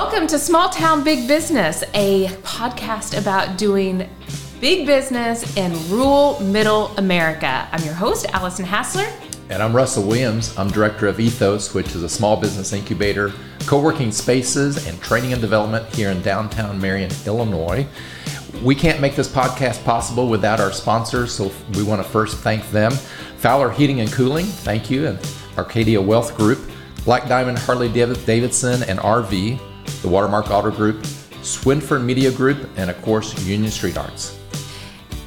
Welcome to Small Town Big Business, a podcast about doing big business in rural middle America. I'm your host, Allison Hassler. And I'm Russell Williams. I'm director of Ethos, which is a small business incubator, co working spaces, and training and development here in downtown Marion, Illinois. We can't make this podcast possible without our sponsors, so we want to first thank them. Fowler Heating and Cooling, thank you, and Arcadia Wealth Group, Black Diamond Harley Davidson and RV, the Watermark Auto Group, Swinford Media Group, and of course, Union Street Arts.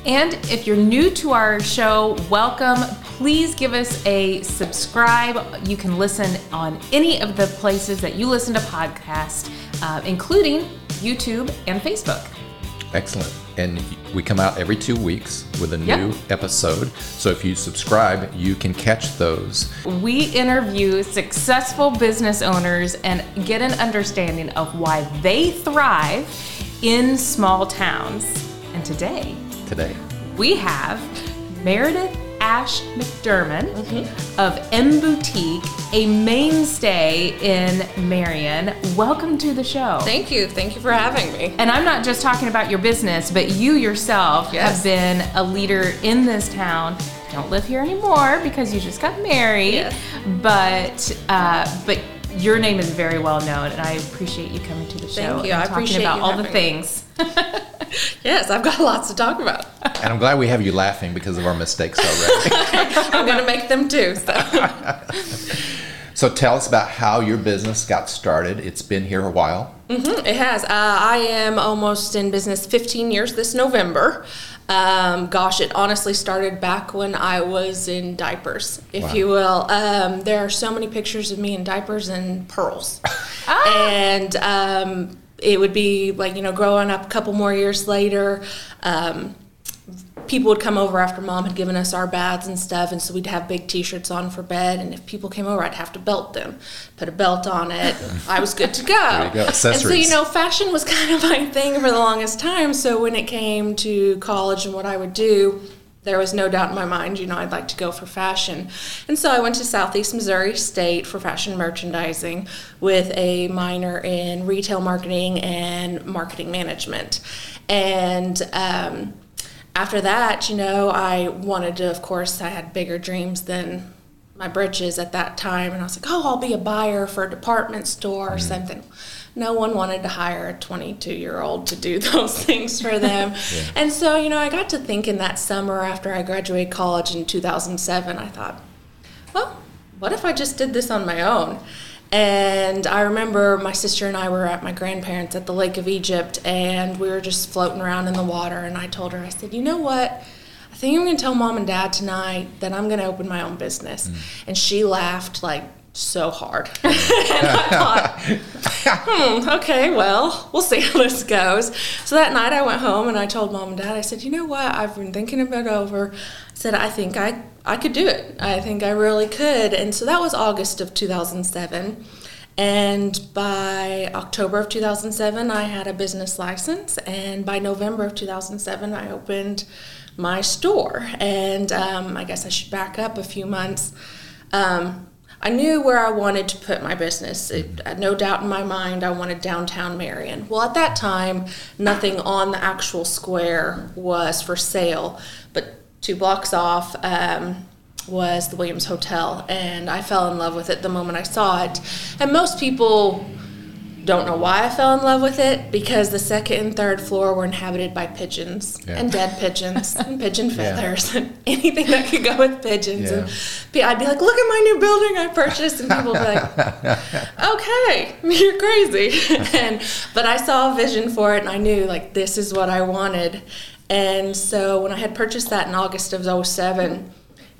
And if you're new to our show, welcome. Please give us a subscribe. You can listen on any of the places that you listen to podcasts, uh, including YouTube and Facebook. Excellent. And we come out every two weeks with a new yep. episode. So if you subscribe, you can catch those. We interview successful business owners and get an understanding of why they thrive in small towns. And today, today we have Meredith Ash McDermott mm-hmm. of M Boutique, a mainstay in Marion. Welcome to the show. Thank you. Thank you for having me. And I'm not just talking about your business, but you yourself yes. have been a leader in this town. Don't live here anymore because you just got married. Yes. But uh, but your name is very well known, and I appreciate you coming to the show. Thank you. I talking appreciate about all the things. yes, I've got lots to talk about. And I'm glad we have you laughing because of our mistakes already. I'm going to make them too. So. so tell us about how your business got started. It's been here a while. Mm-hmm, it has. Uh, I am almost in business 15 years this November. Um, gosh, it honestly started back when I was in diapers, if wow. you will. Um, there are so many pictures of me in diapers and pearls. ah. And um, it would be like you know growing up a couple more years later um, people would come over after mom had given us our baths and stuff and so we'd have big t-shirts on for bed and if people came over i'd have to belt them put a belt on it i was good to go, go. and so you know fashion was kind of my thing for the longest time so when it came to college and what i would do there was no doubt in my mind, you know, I'd like to go for fashion. And so I went to Southeast Missouri State for fashion merchandising with a minor in retail marketing and marketing management. And um, after that, you know, I wanted to, of course, I had bigger dreams than my britches at that time. And I was like, oh, I'll be a buyer for a department store or mm-hmm. something no one wanted to hire a 22 year old to do those things for them. yeah. And so, you know, I got to thinking that summer after I graduated college in 2007, I thought, well, what if I just did this on my own? And I remember my sister and I were at my grandparents at the Lake of Egypt, and we were just floating around in the water. And I told her, I said, you know what? I think I'm going to tell mom and dad tonight that I'm going to open my own business. Mm. And she laughed like so hard. and I thought, hmm, okay, well, we'll see how this goes. So that night I went home and I told mom and dad, I said, you know what? I've been thinking about it over. I said, I think I, I could do it. I think I really could. And so that was August of 2007. And by October of 2007, I had a business license. And by November of 2007, I opened my store. And um, I guess I should back up a few months. Um, I knew where I wanted to put my business. It, no doubt in my mind, I wanted downtown Marion. Well, at that time, nothing on the actual square was for sale, but two blocks off um, was the Williams Hotel, and I fell in love with it the moment I saw it. And most people don't know why I fell in love with it because the second and third floor were inhabited by pigeons yeah. and dead pigeons and pigeon feathers yeah. and anything that could go with pigeons. Yeah. And I'd be like, look at my new building I purchased. And people would be like, okay, you're crazy. and, but I saw a vision for it and I knew like this is what I wanted. And so when I had purchased that in August of 07,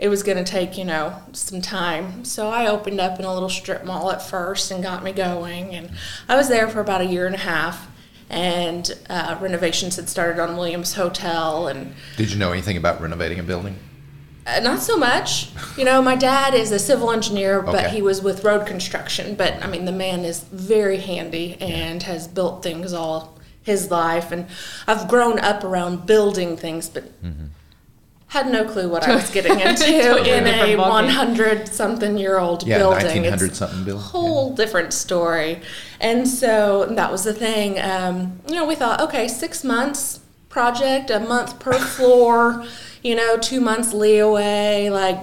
it was going to take, you know, some time. So I opened up in a little strip mall at first and got me going. And I was there for about a year and a half. And uh, renovations had started on Williams Hotel. And did you know anything about renovating a building? Uh, not so much. You know, my dad is a civil engineer, but okay. he was with road construction. But I mean, the man is very handy and yeah. has built things all his life. And I've grown up around building things, but. Mm-hmm had no clue what I was getting into in a 100 something year old yeah, building. 1900 something building. Whole yeah. different story. And so that was the thing. Um, you know, we thought, okay, six months project, a month per floor, you know, two months leeway, like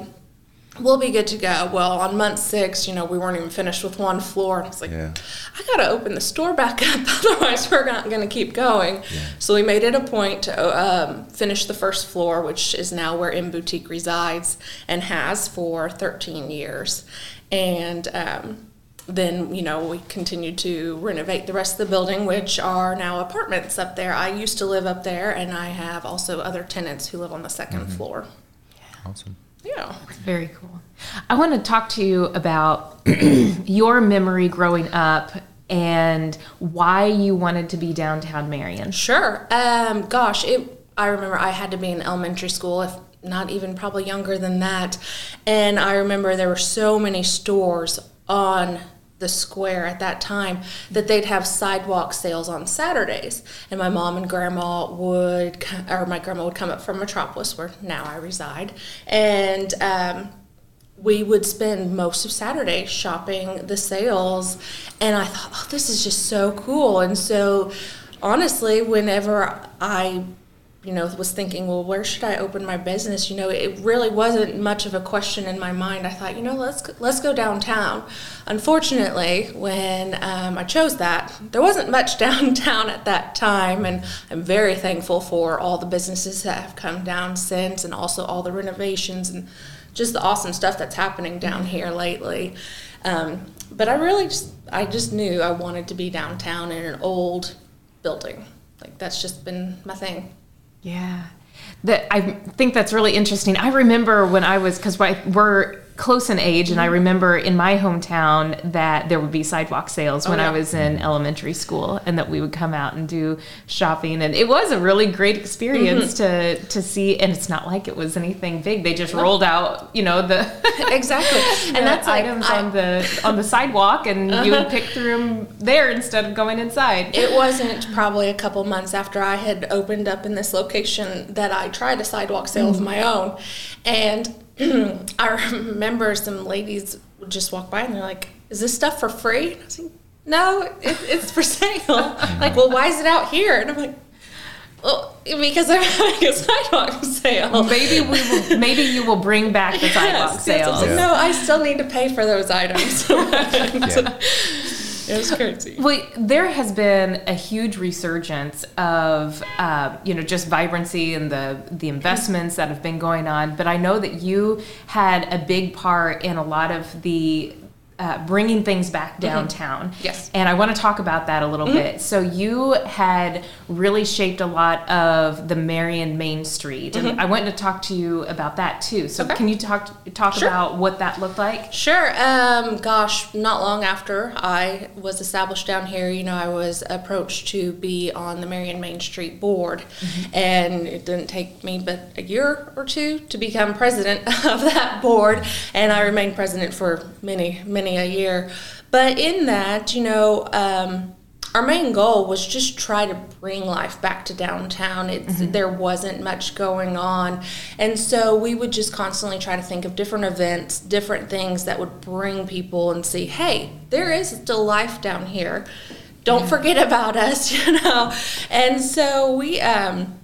we'll be good to go. Well, on month six, you know, we weren't even finished with one floor. I was like, yeah. I got to open the store back up, otherwise we're not going to keep going. Yeah. So we made it a point to um, finish the first floor, which is now where M Boutique resides and has for 13 years. And um, then, you know, we continued to renovate the rest of the building, which are now apartments up there. I used to live up there, and I have also other tenants who live on the 2nd mm-hmm. floor. Awesome. Yeah. Very cool. I want to talk to you about your memory growing up and why you wanted to be downtown Marion. Sure. Um, gosh, it. I remember I had to be in elementary school, if not even probably younger than that, and I remember there were so many stores on the square at that time that they'd have sidewalk sales on Saturdays. And my mom and grandma would, or my grandma would come up from Metropolis, where now I reside, and um, we would spend most of Saturday shopping the sales. And I thought, oh, this is just so cool. And so, honestly, whenever I you know, was thinking, well, where should I open my business? You know, it really wasn't much of a question in my mind. I thought, you know, let's let's go downtown. Unfortunately, when um, I chose that, there wasn't much downtown at that time, and I'm very thankful for all the businesses that have come down since, and also all the renovations and just the awesome stuff that's happening down here lately. Um, but I really just, I just knew I wanted to be downtown in an old building. Like that's just been my thing. Yeah. That I think that's really interesting. I remember when I was because we're close in age, and I mm-hmm. remember in my hometown that there would be sidewalk sales oh, when yeah. I was in elementary school, and that we would come out and do shopping, and it was a really great experience mm-hmm. to to see. And it's not like it was anything big; they just rolled out, you know, the exactly, and that's items I, on the on the sidewalk, and uh-huh. you would pick through them there instead of going inside. It wasn't probably a couple months after I had opened up in this location that I tried a sidewalk sale mm-hmm. of my own, and I remember some ladies would just walk by and they're like, "Is this stuff for free?" I was like, "No, it, it's for sale." like, well, why is it out here? And I'm like, well, because I'm having a sidewalk sale. Maybe we will, maybe you will bring back the sidewalk yes, sales. Yes, yeah. No, I still need to pay for those items. yeah. It was crazy. Well, there has been a huge resurgence of, uh, you know, just vibrancy and the the investments that have been going on. But I know that you had a big part in a lot of the uh, bringing things back mm-hmm. downtown. Mm-hmm. Yes. And I want to talk about that a little mm-hmm. bit. So you had really shaped a lot of the Marion Main Street, and mm-hmm. I wanted to talk to you about that too. So okay. can you talk talk sure. about what that looked like? Sure. Um, gosh, not long after I was established down here, you know, I was approached to be on the Marion Main Street board, mm-hmm. and it didn't take me but a year or two to become president of that board, and I remained president for many many a year. But in that, you know, um, our main goal was just try to bring life back to downtown. It's mm-hmm. there wasn't much going on, and so we would just constantly try to think of different events, different things that would bring people and see, hey, there is still life down here. Don't yeah. forget about us, you know. And so we, um,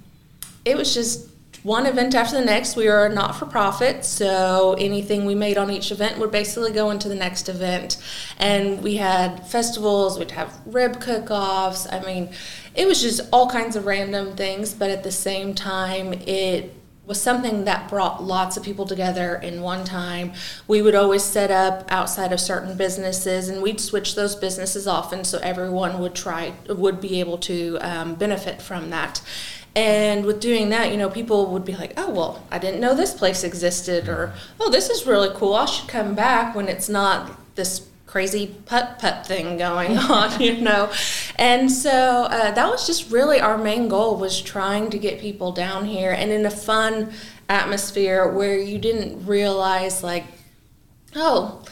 it was just one event after the next. We are not for profit, so anything we made on each event would basically go into the next event. And we had festivals, we'd have rib cook offs. I mean, it was just all kinds of random things, but at the same time, it was something that brought lots of people together in one time. We would always set up outside of certain businesses, and we'd switch those businesses often so everyone would try would be able to um, benefit from that. And with doing that, you know, people would be like, oh, well, I didn't know this place existed, or oh, this is really cool. I should come back when it's not this crazy putt putt thing going on, you know. And so uh, that was just really our main goal was trying to get people down here and in a fun atmosphere where you didn't realize like, oh,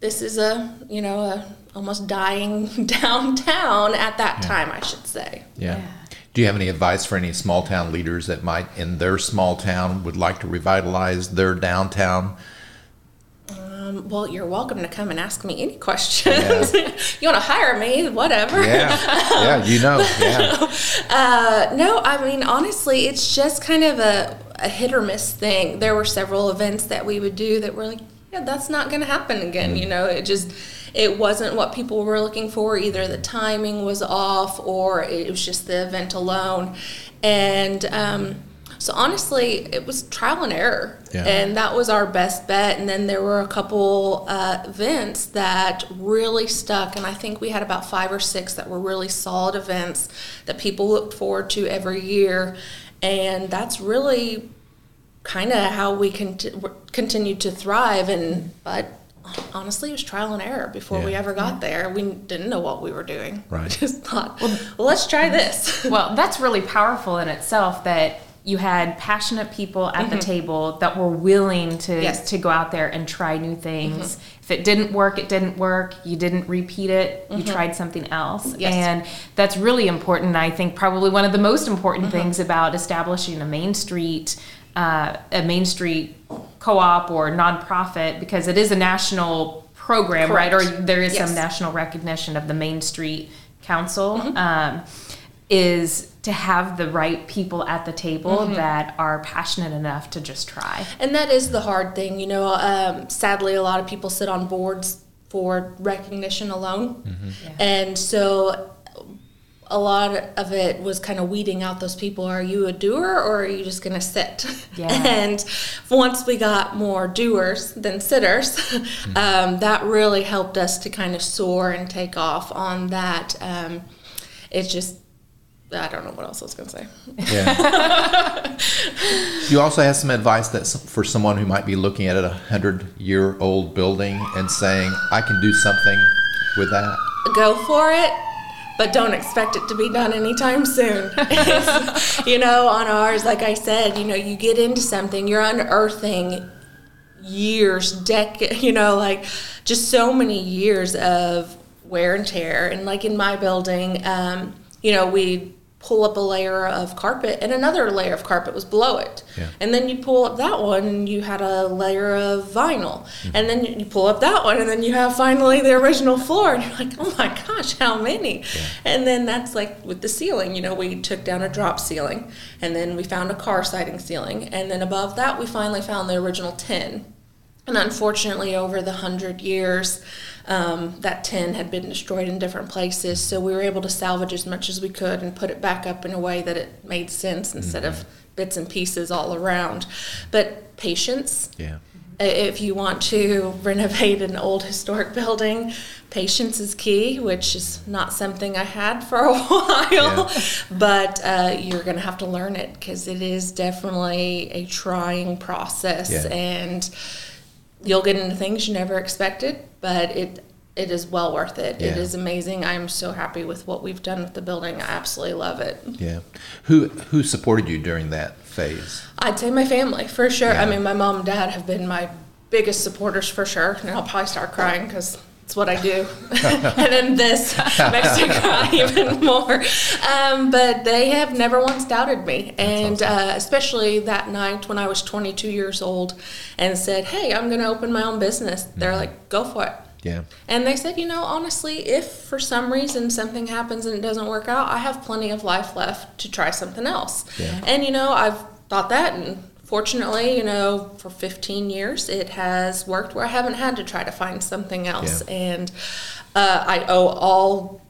this is a you know a almost dying downtown at that yeah. time, I should say. Yeah. yeah. Do you have any advice for any small town leaders that might, in their small town, would like to revitalize their downtown? Um, well, you're welcome to come and ask me any questions. Yeah. you want to hire me, whatever. Yeah, yeah, you know. Yeah. uh, no, I mean honestly, it's just kind of a, a hit or miss thing. There were several events that we would do that were like, yeah, that's not going to happen again. Mm. You know, it just it wasn't what people were looking for. Either the timing was off, or it was just the event alone, and. Um, so honestly, it was trial and error, yeah. and that was our best bet. And then there were a couple uh, events that really stuck, and I think we had about five or six that were really solid events that people looked forward to every year, and that's really kind of how we cont- continued to thrive. And but honestly, it was trial and error before yeah. we ever got there. We didn't know what we were doing. Right. We just thought, well, well let's try this. well, that's really powerful in itself that you had passionate people at mm-hmm. the table that were willing to yes. to go out there and try new things. Mm-hmm. If it didn't work, it didn't work. You didn't repeat it. Mm-hmm. You tried something else. Yes. And that's really important. I think probably one of the most important mm-hmm. things about establishing a Main Street uh, a Main Street co-op or nonprofit because it is a national program, Correct. right? Or there is yes. some national recognition of the Main Street Council. Mm-hmm. Um, is to have the right people at the table mm-hmm. that are passionate enough to just try. And that is the hard thing. You know, um, sadly, a lot of people sit on boards for recognition alone. Mm-hmm. Yeah. And so a lot of it was kind of weeding out those people. Are you a doer or are you just going to sit? Yeah. and once we got more doers than sitters, mm-hmm. um, that really helped us to kind of soar and take off on that. Um, it's just I don't know what else I was going to say. Yeah. you also have some advice that for someone who might be looking at a hundred year old building and saying, "I can do something with that." Go for it but don't expect it to be done anytime soon. you know, on ours, like I said, you know, you get into something, you're unearthing years, decades, you know, like just so many years of wear and tear. And like in my building, um, you know, we pull up a layer of carpet and another layer of carpet was below it. Yeah. And then you pull up that one and you had a layer of vinyl. Mm-hmm. And then you pull up that one and then you have finally the original floor. And you're like, oh my gosh, how many? Yeah. And then that's like with the ceiling, you know, we took down a drop ceiling and then we found a car siding ceiling. And then above that, we finally found the original tin. And unfortunately, over the hundred years, um, that tin had been destroyed in different places. So we were able to salvage as much as we could and put it back up in a way that it made sense instead mm-hmm. of bits and pieces all around. But patience. Yeah. If you want to renovate an old historic building, patience is key, which is not something I had for a while. Yeah. But uh, you're going to have to learn it because it is definitely a trying process. Yeah. And you'll get into things you never expected, but it it is well worth it. Yeah. It is amazing. I'm so happy with what we've done with the building. I absolutely love it. Yeah. Who who supported you during that phase? I'd say my family for sure. Yeah. I mean, my mom and dad have been my biggest supporters for sure, and I'll probably start crying because it's what I do. and then this makes me cry even more. Um, but they have never once doubted me. And awesome. uh, especially that night when I was 22 years old and said, hey, I'm going to open my own business. Mm-hmm. They're like, go for it. Yeah. And they said, you know, honestly, if for some reason something happens and it doesn't work out, I have plenty of life left to try something else. Yeah. And, you know, I've thought that and fortunately, you know, for 15 years, it has worked where I haven't had to try to find something else. Yeah. And uh, I owe all,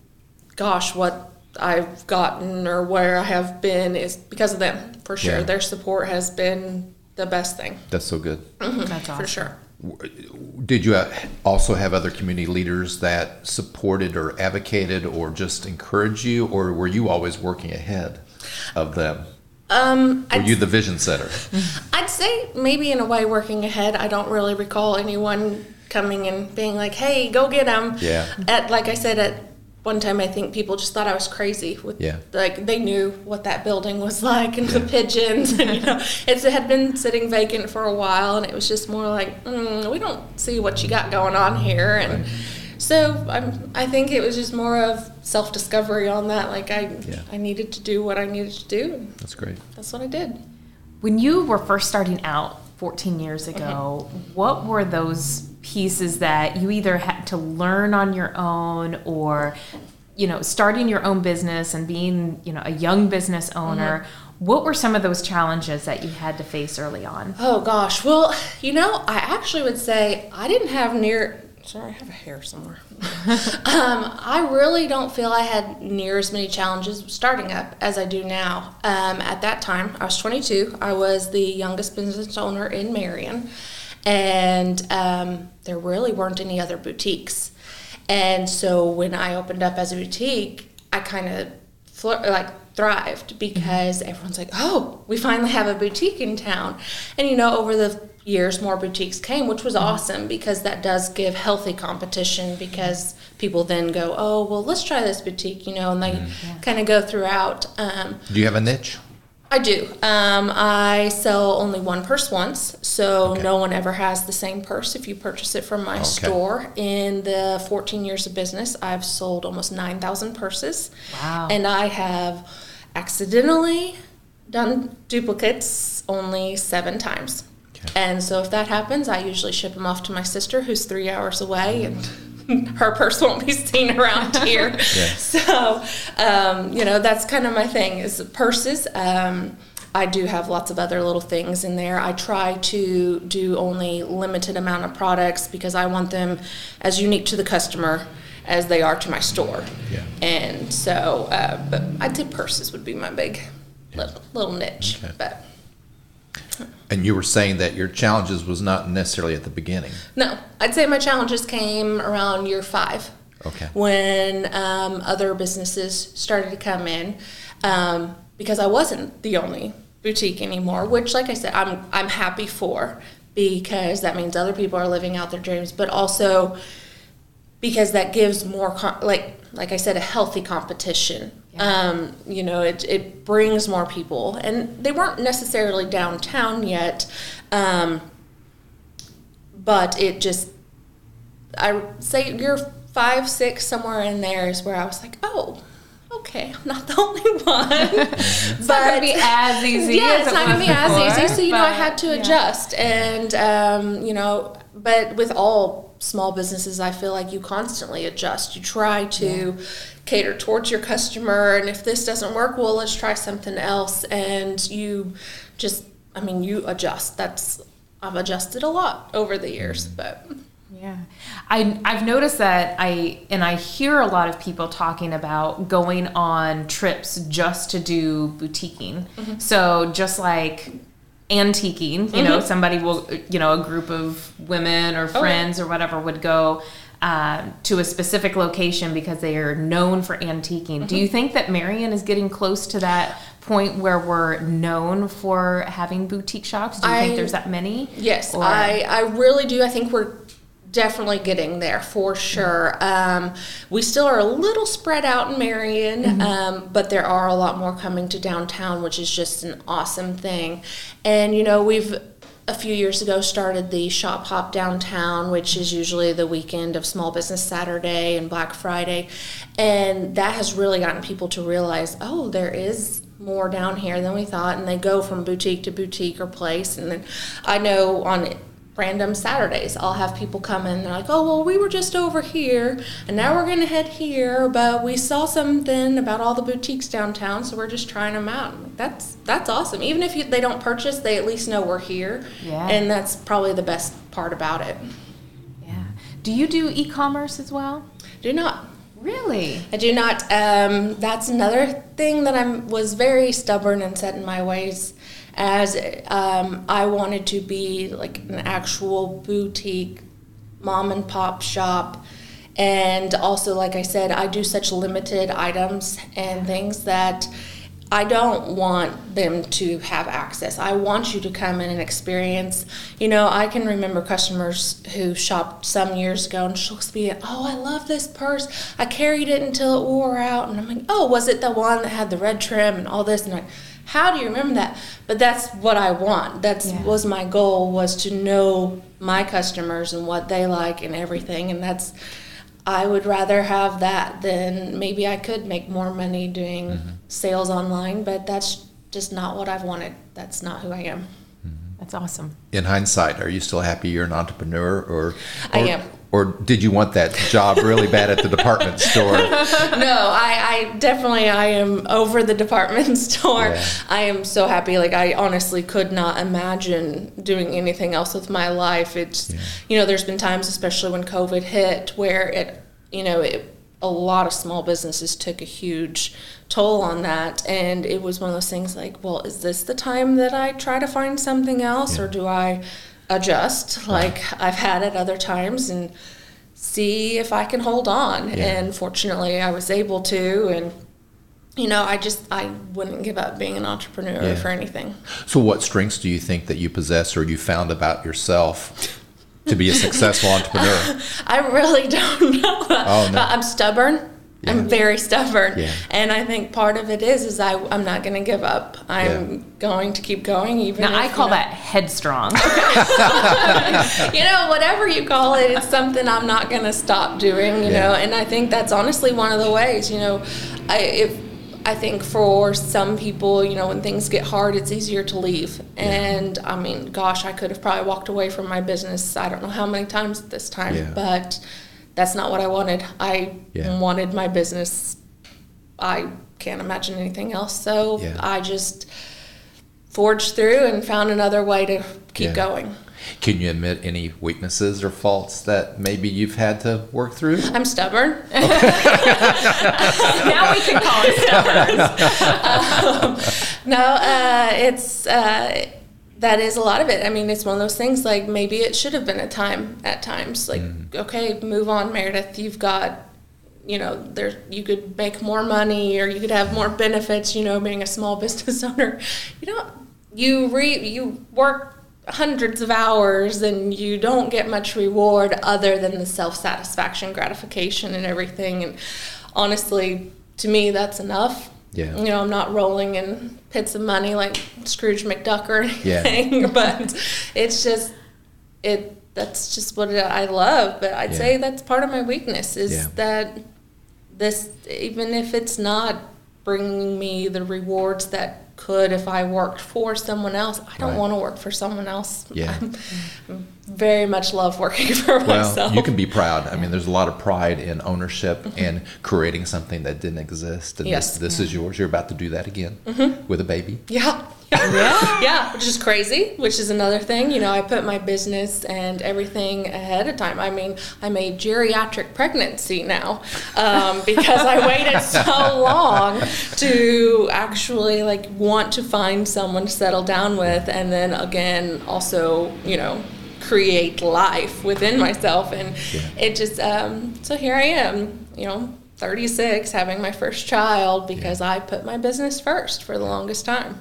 gosh, what I've gotten or where I have been is because of them, for sure. Yeah. Their support has been the best thing. That's so good. Mm-hmm. That's awesome. For sure. Did you also have other community leaders that supported or advocated or just encouraged you, or were you always working ahead of them? Um, Were I'd, you the vision setter? I'd say maybe in a way working ahead. I don't really recall anyone coming and being like, "Hey, go get them." Yeah. At like I said at one time, I think people just thought I was crazy. With yeah. Like they knew what that building was like and yeah. the pigeons, and you know, it had been sitting vacant for a while, and it was just more like, mm, we don't see what you got going on here, and. Right So I'm, I think it was just more of self discovery on that. Like I, Yeah. I needed to do what I needed to do. That's great. That's what I did. When you were first starting out 14 years ago, what were those pieces that you either had to learn on your own or, you know, starting your own business and being, you know, a young business owner? Mm-hmm. What were some of those challenges that you had to face early on? Oh gosh. Well, you know, I actually would say I didn't have near. Sorry, I have a hair somewhere. um, I really don't feel I had near as many challenges starting up as I do now. Um, at that time, I was 22. I was the youngest business owner in Marion, and um, there really weren't any other boutiques. And so when I opened up as a boutique, I kind of flir- like thrived because everyone's like, "Oh, we finally have a boutique in town." And you know, over the years, more boutiques came, which was awesome because that does give healthy competition. Because people then go, "Oh, well, let's try this boutique," you know, and they kind of go throughout. Um, Do you have a niche? I do. Um, I sell only one purse once, so Okay. no one ever has the same purse if you purchase it from my Okay. store. In the 14 years of business, I've sold almost 9,000 purses. Wow. And I have accidentally done duplicates only seven times. Okay. And so if that happens, I usually ship them off to my sister who's three hours away and her purse won't be seen around here. Yeah. So, um, you know, that's kind of my thing is purses. Um, I do have lots of other little things in there. I try to do only limited amount of products because I want them as unique to the customer as they are to my store. Yeah. And so, uh, but I'd say purses would be my big little, little niche. Okay. But And you were saying that your challenges was not necessarily at the beginning. no, I'd say my challenges came around year five. Okay. when um, other businesses started to come in um, because I wasn't the only boutique anymore. Which, like I said, I'm I'm happy for because that means other people are living out their dreams, but also because that gives more like like I said a healthy competition. Um, you know, it it brings more people, and they weren't necessarily downtown yet, um, but it just I say you're five, six, somewhere in there is where I was like, oh, okay, I'm not the only one. It's not going to be as easy yeah, as it's it not gonna was be as easy. So you know, I had to yeah. adjust, and um, you know, but with all small businesses, I feel like you constantly adjust. You try to cater towards your customer, and if this doesn't work, well, let's try something else. And you just, I mean, you adjust. That's I've adjusted a lot over the years, mm-hmm. but. Yeah. I I've noticed that I and I hear a lot of people talking about going on trips just to do boutiquing. Mm-hmm. So just like antiquing, you know, somebody will you know, a group of women or yeah. friends or whatever would go um, to a specific location because they are known for antiquing. Do you think that Marion is getting close to that point where we're known for having boutique shops? Do you think there's that many? Yes, Or- I, I really do. I think we're definitely getting there for sure. Um, we still are a little spread out in Marion, um, but there are a lot more coming to downtown, which is just an awesome thing. And, you know, we've a few years ago started the shop hop downtown which is usually the weekend of small business saturday and black friday and that has really gotten people to realize oh there is more down here than we thought and they go from boutique to boutique or place and then i know on random saturdays i'll have people come in they're like oh well we were just over here and now we're going to head here but we saw something about all the boutiques downtown so we're just trying them out like, that's that's awesome even if you, they don't purchase they at least know we're here Yeah. and that's probably the best part about it Yeah. Do you do e-commerce as well? do not Really? I do not. Um, that's another thing that I was very stubborn and set in my ways, as um, I wanted to be like an actual boutique, mom and pop shop, and also like I said, I do such limited items and things that. I don't want them to have access. I want you to come in and experience. You know, I can remember customers who shopped some years ago and she'll be, oh, I love this purse. I carried it until it wore out. And I'm like, oh, was it the one that had the red trim and all this? And I'm like, how do you remember that? But that's what I want. that Yeah. was my goal was to know my customers and what they like and everything. And that's I would rather have that than maybe I could make more money doing mm-hmm. sales online, but that's just not what I've wanted. That's not who I am. That's awesome. In hindsight, are you still happy you're an entrepreneur or, or I am. Or did you want that job really bad at the department store? No, I, I, definitely I am over the department store. Yeah. I am so happy. Like I honestly could not imagine doing anything else with my life. It's yeah. you know, there's been times, especially when COVID hit, where it you know, it a lot of small businesses took a huge toll on that and it was one of those things like well is this the time that i try to find something else yeah. or do i adjust like i've had at other times and see if i can hold on yeah. and fortunately i was able to and you know i just i wouldn't give up being an entrepreneur yeah. for anything so what strengths do you think that you possess or you found about yourself to be a successful entrepreneur i really don't know oh, no. i'm stubborn yeah. I'm very stubborn, yeah. and I think part of it is is I I'm not going to give up. I'm yeah. going to keep going. Even now, if, I call you know, that headstrong. you know, whatever you call it, it's something I'm not going to stop doing. You know, and I think that's honestly one of the ways. You know, I if I think for some people, you know, when things get hard, it's easier to leave. And I mean, gosh, I could have probably walked away from my business. I don't know how many times at this time, but that's not what I wanted. I yeah. wanted my business. I can't imagine anything else. So yeah. I just forged through and found another way to keep yeah. going. Can you admit any weaknesses or faults that maybe you've had to work through? I'm stubborn. Okay. now we can call it stubborn. um, no, uh, it's. Uh, that is a lot of it. I mean, it's one of those things like maybe it should have been a time at times. Like, mm. okay, move on, Meredith. You've got, you know, there you could make more money or you could have more benefits. You know, being a small business owner, you know, you re you work hundreds of hours and you don't get much reward other than the self satisfaction, gratification, and everything. And honestly, to me, that's enough. Yeah. You know, I'm not rolling in pits of money like Scrooge McDuck or anything, yeah. but it's just it. That's just what I love. But I'd yeah. say that's part of my weakness is yeah. that this, even if it's not bringing me the rewards that could if I worked for someone else. I don't right. want to work for someone else. Yeah. I'm, very much love working for well, myself. You can be proud. I mean, there's a lot of pride in ownership mm-hmm. and creating something that didn't exist. And yes. this, this yeah. is yours. You're about to do that again mm-hmm. with a baby. Yeah. Yeah. yeah, which is crazy, which is another thing. You know, I put my business and everything ahead of time. I mean, I'm a geriatric pregnancy now um, because I waited so long to actually like want to find someone to settle down with, and then again, also, you know, create life within myself. And yeah. it just, um, so here I am, you know, 36, having my first child because yeah. I put my business first for the longest time.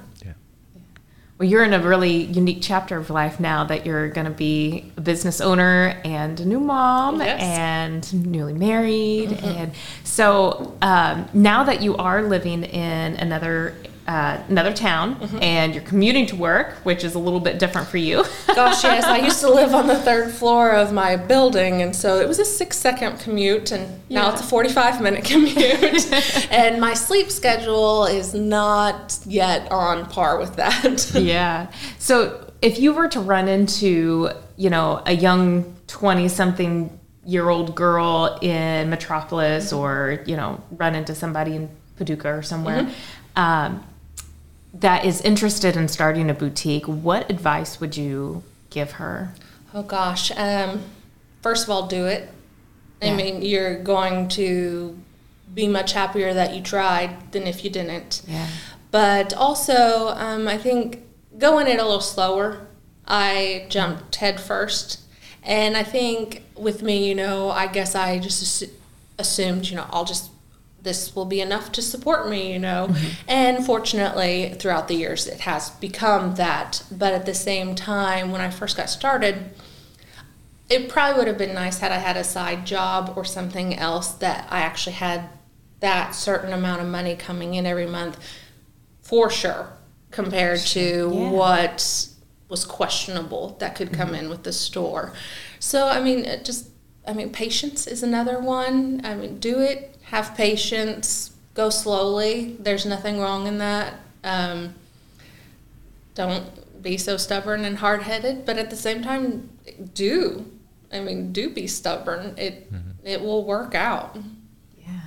Well, you're in a really unique chapter of life now that you're going to be a business owner and a new mom yes. and newly married. Mm-hmm. And so um, now that you are living in another uh, another town mm-hmm. and you're commuting to work, which is a little bit different for you. Gosh, yes. I used to live on the third floor of my building, and so it was a six second commute, and yeah. now it's a 45 minute commute. and my sleep schedule is not yet on par with that. yeah. So if you were to run into, you know, a young 20 something year old girl in Metropolis mm-hmm. or, you know, run into somebody in Paducah or somewhere, mm-hmm. um, that is interested in starting a boutique, what advice would you give her? Oh gosh, um, first of all, do it. Yeah. I mean, you're going to be much happier that you tried than if you didn't. Yeah. But also, um, I think going it a little slower. I jumped head first, and I think with me, you know, I guess I just assumed, you know, I'll just this will be enough to support me, you know. Mm-hmm. And fortunately, throughout the years, it has become that. But at the same time, when I first got started, it probably would have been nice had I had a side job or something else that I actually had that certain amount of money coming in every month for sure compared to yeah. what was questionable that could come mm-hmm. in with the store. So, I mean, just I mean, patience is another one. I mean, do it, have patience, go slowly. There's nothing wrong in that. Um, don't be so stubborn and hard headed, but at the same time, do. I mean, do be stubborn. It mm-hmm. it will work out. Yeah.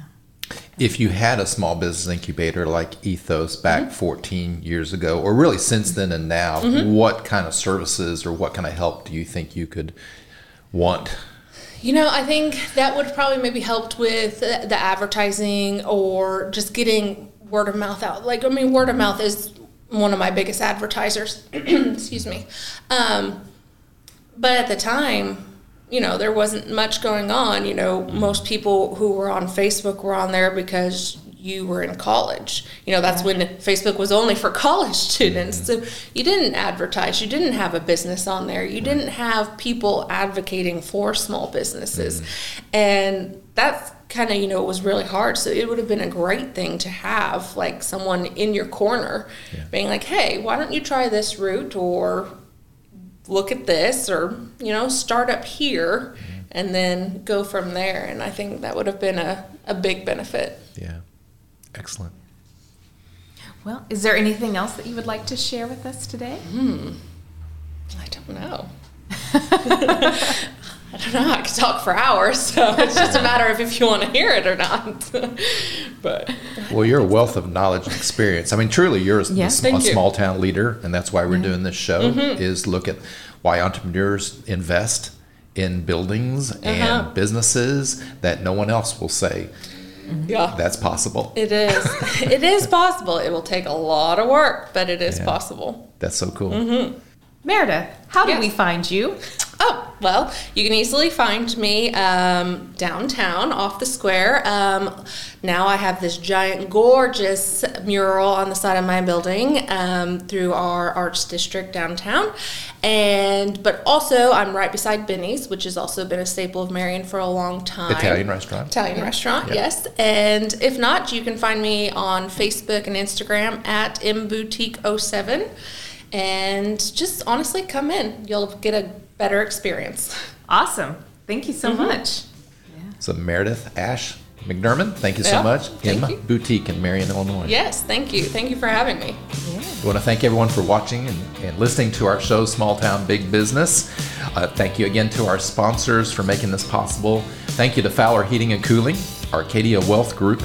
If you had a small business incubator like Ethos back mm-hmm. 14 years ago, or really since then and now, mm-hmm. what kind of services or what kind of help do you think you could want? You know, I think that would probably maybe helped with the advertising or just getting word of mouth out. Like, I mean, word of mouth is one of my biggest advertisers. Excuse me. Um, but at the time, you know, there wasn't much going on. You know, most people who were on Facebook were on there because you were in college. You know, that's when Facebook was only for college students. Mm-hmm. So you didn't advertise, you didn't have a business on there, you didn't have people advocating for small businesses. Mm-hmm. And that's kind of, you know, it was really hard. So it would have been a great thing to have like someone in your corner yeah. being like, hey, why don't you try this route or look at this or, you know, start up here mm-hmm. and then go from there. And I think that would have been a, a big benefit. Yeah. Excellent. Well, is there anything else that you would like to share with us today? Hmm. I don't know. I don't know. I could talk for hours, so it's just a matter of if you want to hear it or not. but well, you're a wealth of knowledge and experience. I mean, truly, you're a, yeah, a, a small town leader, and that's why we're yeah. doing this show. Mm-hmm. Is look at why entrepreneurs invest in buildings uh-huh. and businesses that no one else will say. Yeah. That's possible. It is. it is possible. It will take a lot of work, but it is yeah. possible. That's so cool. Mm-hmm. Meredith, how do we find you? Oh, well, you can easily find me um, downtown off the square. Um, now I have this giant, gorgeous mural on the side of my building um, through our arts district downtown. And but also I'm right beside Benny's, which has also been a staple of Marion for a long time. Italian restaurant. Italian restaurant, yep. yes. And if not, you can find me on Facebook and Instagram at mboutique07 and just honestly come in. You'll get a better experience. Awesome. Thank you so mm-hmm. much. Yeah. So Meredith Ash McDermott, thank you so yeah, much. M you. Boutique in Marion, Illinois. Yes, thank you. Thank you for having me. Yeah. We want to thank everyone for watching and, and listening to our show, Small Town Big Business. Uh, thank you again to our sponsors for making this possible. Thank you to Fowler Heating and Cooling, Arcadia Wealth Group,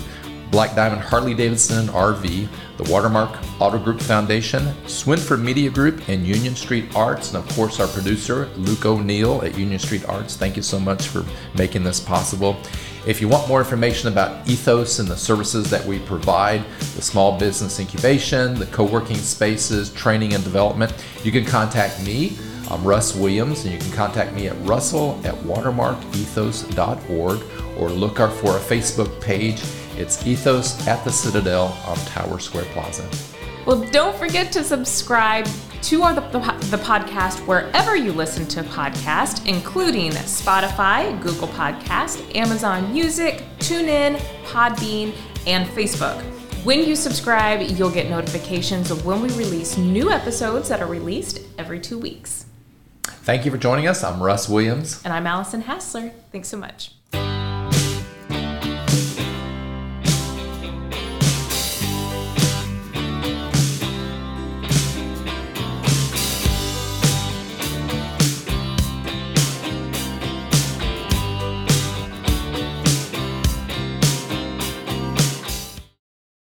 Black Diamond Harley Davidson RV, the Watermark Auto Group Foundation, Swinford Media Group, and Union Street Arts, and of course our producer, Luke O'Neill at Union Street Arts. Thank you so much for making this possible. If you want more information about Ethos and the services that we provide, the small business incubation, the co working spaces, training and development, you can contact me. I'm Russ Williams, and you can contact me at russell at watermarkethos.org or look for a Facebook page it's Ethos at the Citadel on Tower Square Plaza. Well, don't forget to subscribe to our, the, the, podcast wherever you listen to podcast, including Spotify, Google Podcast, Amazon Music, TuneIn, Podbean, and Facebook. When you subscribe, you'll get notifications of when we release new episodes that are released every two weeks. Thank you for joining us. I'm Russ Williams. And I'm Allison Hassler. Thanks so much.